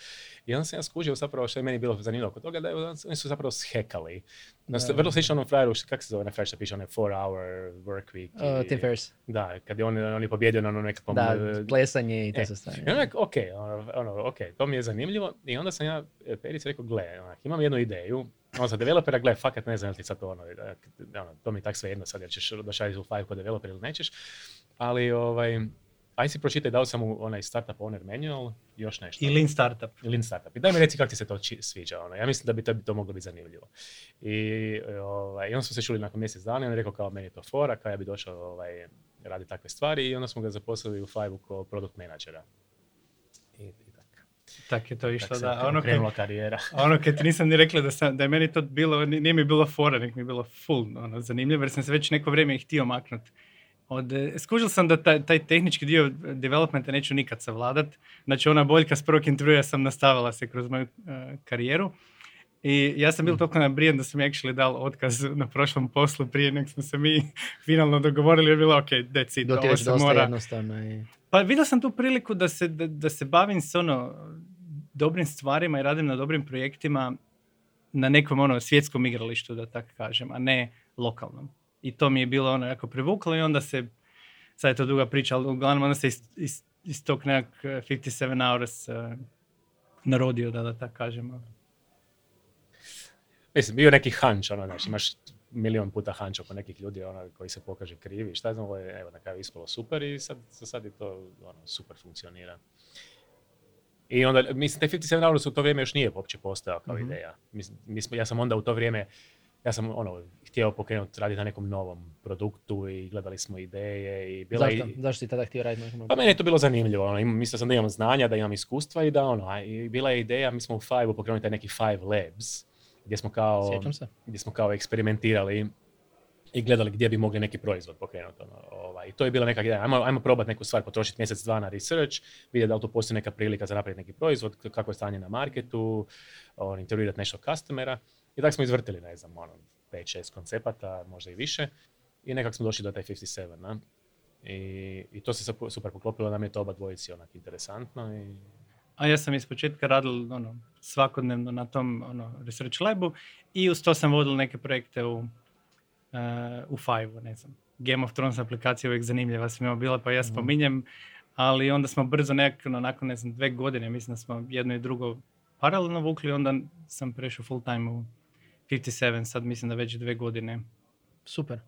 I onda sam ja skužio zapravo što je meni bilo zanimljivo kod toga, da je, oni su zapravo shekali. Da. vrlo slično onom frajeru, kako se zove onaj frajer što piše, onaj four hour work week. Uh, i- Tim Ferriss. Da, kad je on, on je pobjedio na onom nekakvom... Da, e, plesanje i te e, sve stvari. I onak, ok, ono, ono, ok, to mi je zanimljivo. I onda sam ja e, Perici rekao, gle, onak, imam jednu ideju. Ono, za developera, gle, fakat ne znam jel ti sad to ono, e, ono, to mi je tak sve jedno sad, jer ćeš doći raditi u Five kod developer ili nećeš. Ali, ovaj, aj si pročitaj, dao sam mu onaj startup owner manual, još nešto. I lean startup. I Lean startup. I daj mi reci kako ti se to či- sviđa. Ono. Ja mislim da bi to, bi to moglo biti zanimljivo. I, ovaj, i onda smo se čuli nakon mjesec dana i on je rekao kao meni je to fora, kao ja bi došao ovaj, raditi takve stvari i onda smo ga zaposlili u Five-u kao product menadžera. I, i tako. Tak je to išlo, da. Ono krenula kad, karijera. [LAUGHS] ono kad ti nisam ni rekla da, sam, da je meni to bilo, ni- nije mi bilo fora, nek mi je bilo full ono, zanimljivo, jer sam se već neko vrijeme htio maknut. Od, e, skužil sam da taj, taj tehnički dio developmenta neću nikad savladat. Znači ona boljka s prvog intervjua sam nastavila se kroz moju e, karijeru. I ja sam bil toliko nabrijen da sam actually dal otkaz na prošlom poslu prije nek smo se mi [LAUGHS] finalno dogovorili jer je bilo ok, that's it, ovo se dosta mora. jednostavno. I... Pa vidio sam tu priliku da se, da, da se bavim s ono dobrim stvarima i radim na dobrim projektima na nekom ono svjetskom igralištu, da tako kažem, a ne lokalnom. I to mi je bilo ono jako privuklo i onda se, sad je to duga priča, ali uglavnom onda se iz, iz, iz tog nekak eh, 57 hours uh, narodio, da, da tako kažemo. Mislim, bio neki hanč, ono, znači, imaš milion puta hanč oko nekih ljudi ono, koji se pokaže krivi, šta znam, ovo je, evo, na kraju ispalo super i sad, za sad je to ono, super funkcionira. I onda, mislim, taj 57 hours u to vrijeme još nije uopće postojao kao Mhm. ideja. Mislim, mi smo, ja sam onda u to vrijeme, ja sam ono, htio pokrenuti, raditi na nekom novom produktu i gledali smo ideje i bila Zašto? i, Zašto si tada htio raditi na nekom pa meni je to bilo zanimljivo, ono, mislio sam da imam znanja, da imam iskustva i da ono, a, i bila je ideja, mi smo u Five pokrenuli taj neki Five Labs, gdje smo kao, gdje smo kao eksperimentirali i gledali gdje bi mogli neki proizvod pokrenuti. Ono, ovaj. I to je bila neka ideja, ajmo, ajmo probati neku stvar, potrošiti mjesec, dva na research, vidjeti da li tu postoji neka prilika za napraviti neki proizvod, kako je stanje na marketu, on, intervjuirati nešto customera. I tako smo izvrtili, ne znam, ono, 5-6 koncepata, možda i više. I nekako smo došli do taj 57, na? I, I to se sup- super poklopilo, nam je to oba dvojici onak interesantno i A ja sam iz početka radil ono, svakodnevno na tom ono, research labu i uz to sam vodil neke projekte u, eh, u Five, ne znam. Game of Thrones aplikacija je uvijek zanimljiva svima bila, pa ja spominjem, ali onda smo brzo nekako, ono, nakon ne znam, dve godine, mislim da smo jedno i drugo paralelno vukli, onda sam prešao full time u 57, sad mislim da već dve godine. Super.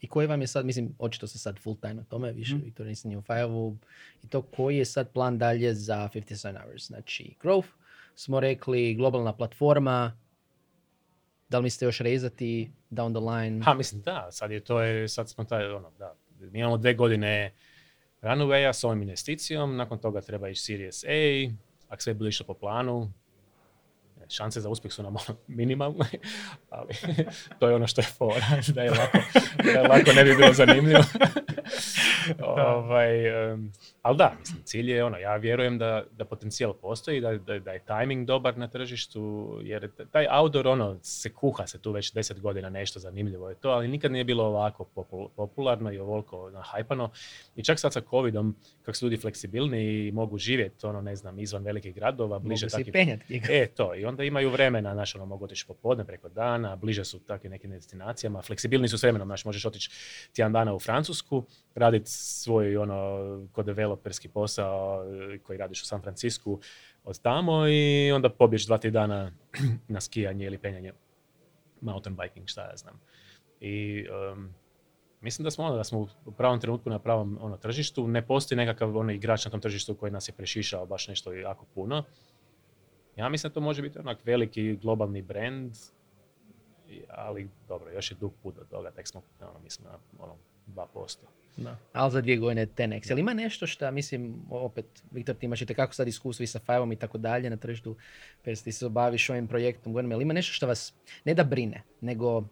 I koji vam je sad, mislim, očito se sad full time na tome, više Mhm. Viktor nisi ni u Five-u. I to koji je sad plan dalje za 57 hours? Znači, growth, smo rekli, globalna platforma, da li mislite još rezati down the line? Ha, mislim da, sad je to, je, sad smo taj, ono, da, mi imamo dve godine runwaya s ovom investicijom, nakon toga treba ići Series A, ako sve bude išlo po planu, šanse za uspjeh su nam ono minimalne, [LAUGHS] ali [LAUGHS] to je ono što je fora, [LAUGHS] da je lako, da je lako ne bi bilo zanimljivo. ovaj, em, ali da, mislim, cilj je ono, ja vjerujem da, da potencijal postoji, da, da, da je timing dobar na tržištu, jer taj outdoor, ono, se kuha se tu već deset godina nešto zanimljivo je to, ali nikad nije bilo ovako popul- popularno i ovoliko nahajpano. I čak sad sa covidom, kako su ljudi fleksibilni i mogu živjeti, ono, ne znam, izvan velikih gradova, bliže Mogu se i takvim. E, to. I onda imaju vremena, znaš, ono, mogu otići popodne, preko dana, bliže su takvim nekim destinacijama, fleksibilni su s vremenom, znaš, možeš otići tjedan dana u Francusku, raditi svoj, ono, ko developerski posao e, koji radiš u San Francisku od tamo i onda pobješ dva, tri dana [CLEARS THROAT] na skijanje ili penjanje, mountain biking, šta ja znam. I em, mislim da smo ono, da smo u pravom trenutku na pravom ono, tržištu. Ne postoji nekakav ono, igrač na tom tržištu koji nas je prešišao baš nešto jako puno. Ja mislim da to može biti onak veliki globalni brand, ali dobro, još je dug put do toga, tek smo, ono, mislim, na ono, 2%. Da. Ali za dvije godine 10x. Jel ima nešto što, mislim, opet, Viktor, ti imaš i tekako sad iskustvo i sa Five-om i tako dalje na tržištu, per ti se obaviš ovim projektom godinama, jel ima nešto što vas, ne da brine, nego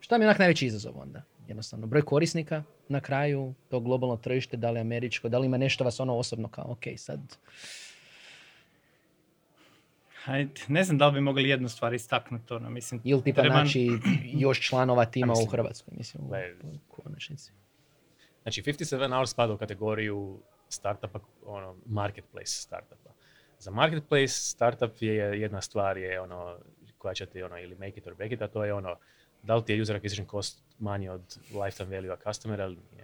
šta mi je onak najveći izazov onda? Jednostavno, broj korisnika na kraju, to globalno tržište, da li američko, da li ima nešto vas ono osobno kao, ok, sad, Hajde, ne znam da li bi mogli jednu stvar istaknuti, ono, mislim, ili tipa treba- naći još članova tima u mislim, Hrvatskoj, mislim, u u konačnici. Znači, 57 Hours spada u kategoriju startupa, ono, marketplace startupa. Za marketplace startup je jedna stvar je ono, koja će ti ono, ili make it or break it, a to je ono, da li ti je user acquisition cost manji od lifetime value a customera ili nije.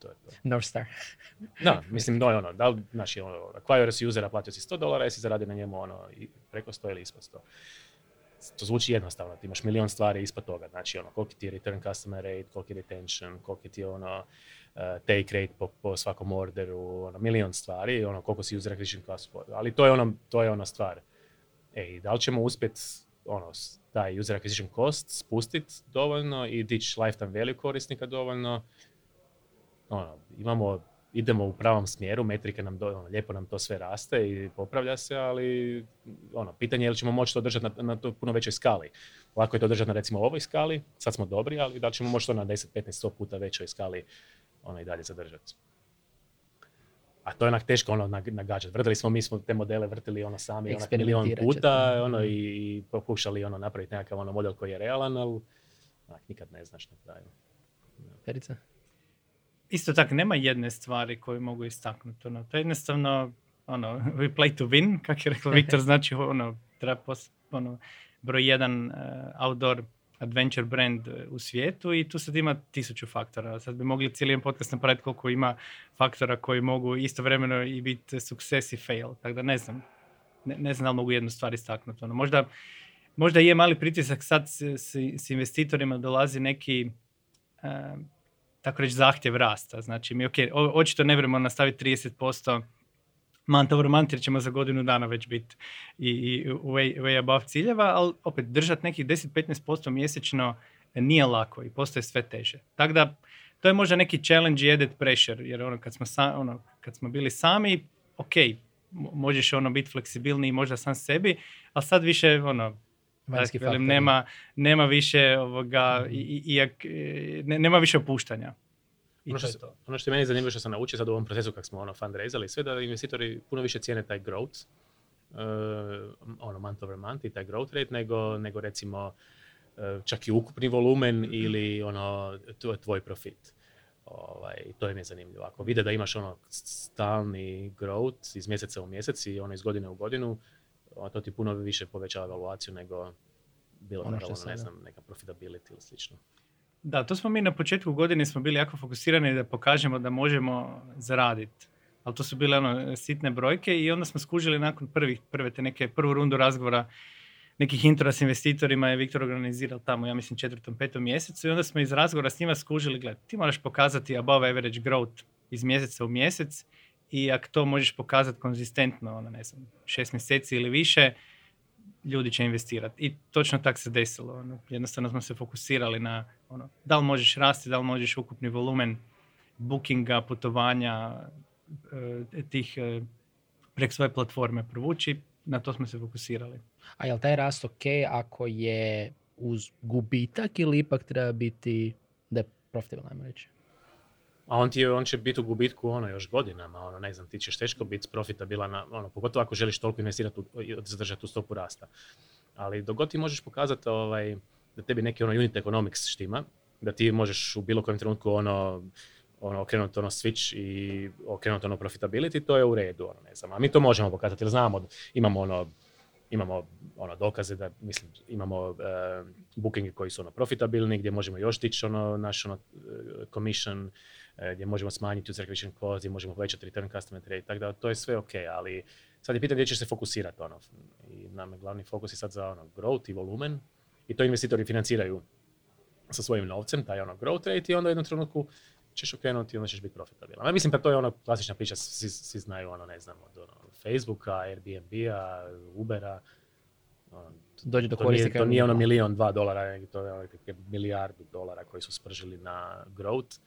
To je to. North Star. [LAUGHS] Da, mislim, no je ono, da li, znači, ono, acquire si usera, platio si 100 dolara, jesi zaradio na njemu ono, i preko 100 ili ispod 100. To zvuči jednostavno, ti imaš milion stvari ispod toga, znači ono, koliki ti je return customer rate, koliki je retention, koliki ti je ono, uh, take rate po, po svakom orderu, ono, milion stvari, ono, koliko si user acquisition cost, ali to je ono, to je ono stvar. Ej, da li ćemo uspjeti ono, taj user acquisition cost spustiti dovoljno i dići lifetime value korisnika dovoljno, ono, imamo idemo u pravom smjeru, metrike nam, do, ono, lijepo nam to sve raste i popravlja se, ali ono, pitanje je li ćemo moći to držati na, na to puno većoj skali. Lako je to držati na recimo ovoj skali, sad smo dobri, ali da li ćemo moći to na 10, 15, 100 puta većoj skali ono, i dalje zadržati. A to je onak teško ono nagađati. Vrtili smo, mi smo te modele vrtili ono sami onak milion puta ono, i, i pokušali ono napraviti nekakav ono model koji je realan, ali onak, nikad ne znaš na kraju. Perica? Isto tako, nema jedne stvari koju mogu istaknuti. Ono, to je jednostavno ono, we play to win, kako je rekao Viktor, [LAUGHS] znači ono, treba pos, ono, broj jedan uh, outdoor adventure brand e, u svijetu i tu sad ima tisuću faktora. Sad bi mogli cijeli jedan podcast napraviti koliko ima faktora koji mogu istovremeno i biti success i fail. Tako da ne znam, ne, ne znam da li mogu jednu stvar istaknuti. Ono, možda, možda je mali pritisak sad s, s, s investitorima dolazi neki uh, tako reći zahtjev rasta. Znači mi ok, očito ne vremo nastaviti 30% month over month jer ćemo za godinu dana već biti i, i way, way above ciljeva, ali opet držati nekih 10-15% mjesečno nije lako i postoje sve teže. Tako da to je možda neki challenge i added pressure, jer ono kad smo, sa, ono, kad smo bili sami, ok, možeš ono biti fleksibilniji možda sam sebi, ali sad više ono, velim, nema, nema više ovoga, i, i, i, nema više opuštanja. I ono, što, to. ono što je meni zanimljivo što sam naučio sad u ovom procesu kako smo ono fundraisali sve da investitori puno više cijene taj growth, uh, ono month over month i taj growth rate nego, nego recimo uh, čak i ukupni volumen ili ono tvoj profit. Ovaj, to je mi zanimljivo. Ako vide da imaš ono stalni growth iz mjeseca u mjesec i ono iz godine u godinu, to ti puno više povećava evaluaciju nego bilo ono naravno, ne znam, neka profitability ili slično. Da, to smo mi na početku godine smo bili jako fokusirani da pokažemo da možemo zaraditi. Ali to su bile ono sitne brojke i onda smo skužili nakon prvih, prve te neke prvu rundu razgovora nekih intora s investitorima je Viktor organizirao tamo, ja mislim, četvrtom, petom mjesecu i onda smo iz razgovora s njima skužili, gled, ti moraš pokazati above average growth iz mjeseca u mjesec i ako to možeš pokazati konzistentno, ono, ne znam, šest mjeseci ili više, ljudi će investirati. I točno tako se desilo. Ono. Jednostavno smo se fokusirali na ono, da li možeš rasti, da li možeš ukupni volumen bookinga, putovanja, e, tih e, prek svoje platforme provući. Na to smo se fokusirali. A je li taj rast ok ako je uz gubitak ili ipak treba biti da je profitabilan, reći? A on, ti, on će biti u gubitku ono još godinama, ono, ne znam, ti ćeš teško biti profitabilan, ono, pogotovo ako želiš toliko investirati i zadržati tu stopu rasta. Ali dok god ti možeš pokazati ovaj, da tebi neki ono unit economics štima, da ti možeš u bilo kojem trenutku ono, ono, okrenuti ono switch i okrenuti ono profitability, to je u redu, ono, ne znam. A mi to možemo pokazati, jer znamo, imamo ono, imamo ono dokaze da mislim imamo uh, bookinge koji su ono profitabilni gdje možemo još tići ono naš ono eh, commission gdje možemo smanjiti user acquisition cost, gdje možemo povećati return customer rate, tako da to je sve ok, ali sad je pitanje gdje ćeš se fokusirati ono. I nam je glavni fokus je sad za ono growth i volumen i to investitori financiraju sa svojim novcem, taj ono growth rate i onda u jednom trenutku ćeš okrenuti i onda ćeš biti profitabilan. Ja mislim da to je ono klasična priča, svi, svi znaju ono, ne znam, od ono, Facebooka, Airbnb-a, Ubera, ono, Dođe do to, nije, to nije ono milion, dva dolara, to je ono, milijardu dolara koji su spržili na growth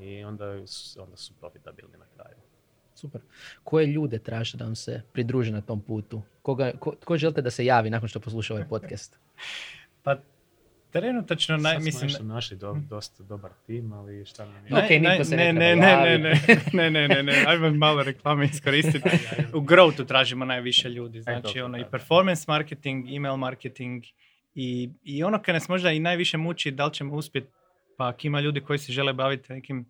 i onda, onda su profitabilni na kraju. Super. Koje ljude traže da vam se pridruže na tom putu? Koga, ko, ko želite da se javi nakon što posluša ovaj podcast? [LAUGHS] Pa trenutačno naj, Sad mislim... smo našli do, dosta dobar tim, ali šta nam je... Ok, niko se ne, ne, ne, ne, ne, ne, ne, ne, ne, ajmo [LAUGHS] malo reklame iskoristiti. [LAUGHS] U growthu tražimo najviše ljudi, znači ono i performance marketing, email marketing i, i ono kad nas možda i najviše muči da li ćemo uspjeti pa ako ima ljudi koji se žele baviti nekim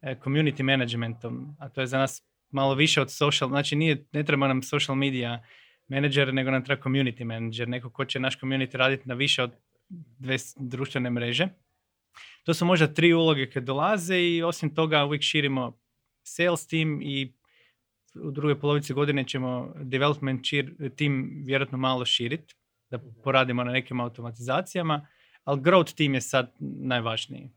e, community managementom, a to je za nas malo više od social, znači nije, ne treba nam social media manager, nego nam treba community manager, neko ko će naš community raditi na više od dve društvene mreže. To su možda tri uloge kad dolaze i osim toga uvijek širimo sales team i u drugoj polovici godine ćemo development team vjerojatno malo širiti, da poradimo na nekim automatizacijama ali growth team je sad najvažniji.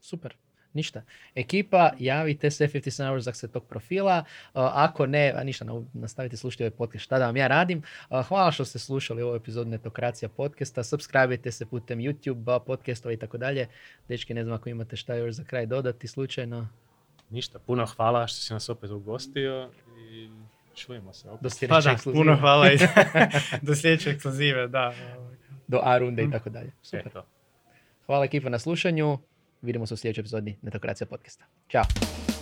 Super. Ništa. Ekipa, javite se 57 hours ako se tog profila. Uh, ako ne, a ništa, nastavite slušati ovaj podcast. Šta da vam ja radim? Uh, hvala što ste slušali ovu epizodu Netokracija podcasta. Subscribe se putem YouTube, podcastova i tako dalje. Dečki, ne znam ako imate šta još za kraj dodati slučajno. ništa, puno hvala što si nas opet ugostio i čujemo se opet. Do Pa sljedeće da, ekskluzive. puno hvala i [LAUGHS] [LAUGHS] do sljedeće ekskluzive, da. Do A runde i tako dalje. E, Super. to. Hvala ekipa na slušanju. Vidimo se u sljedećoj epizodi Netokracija podcasta. Ćao.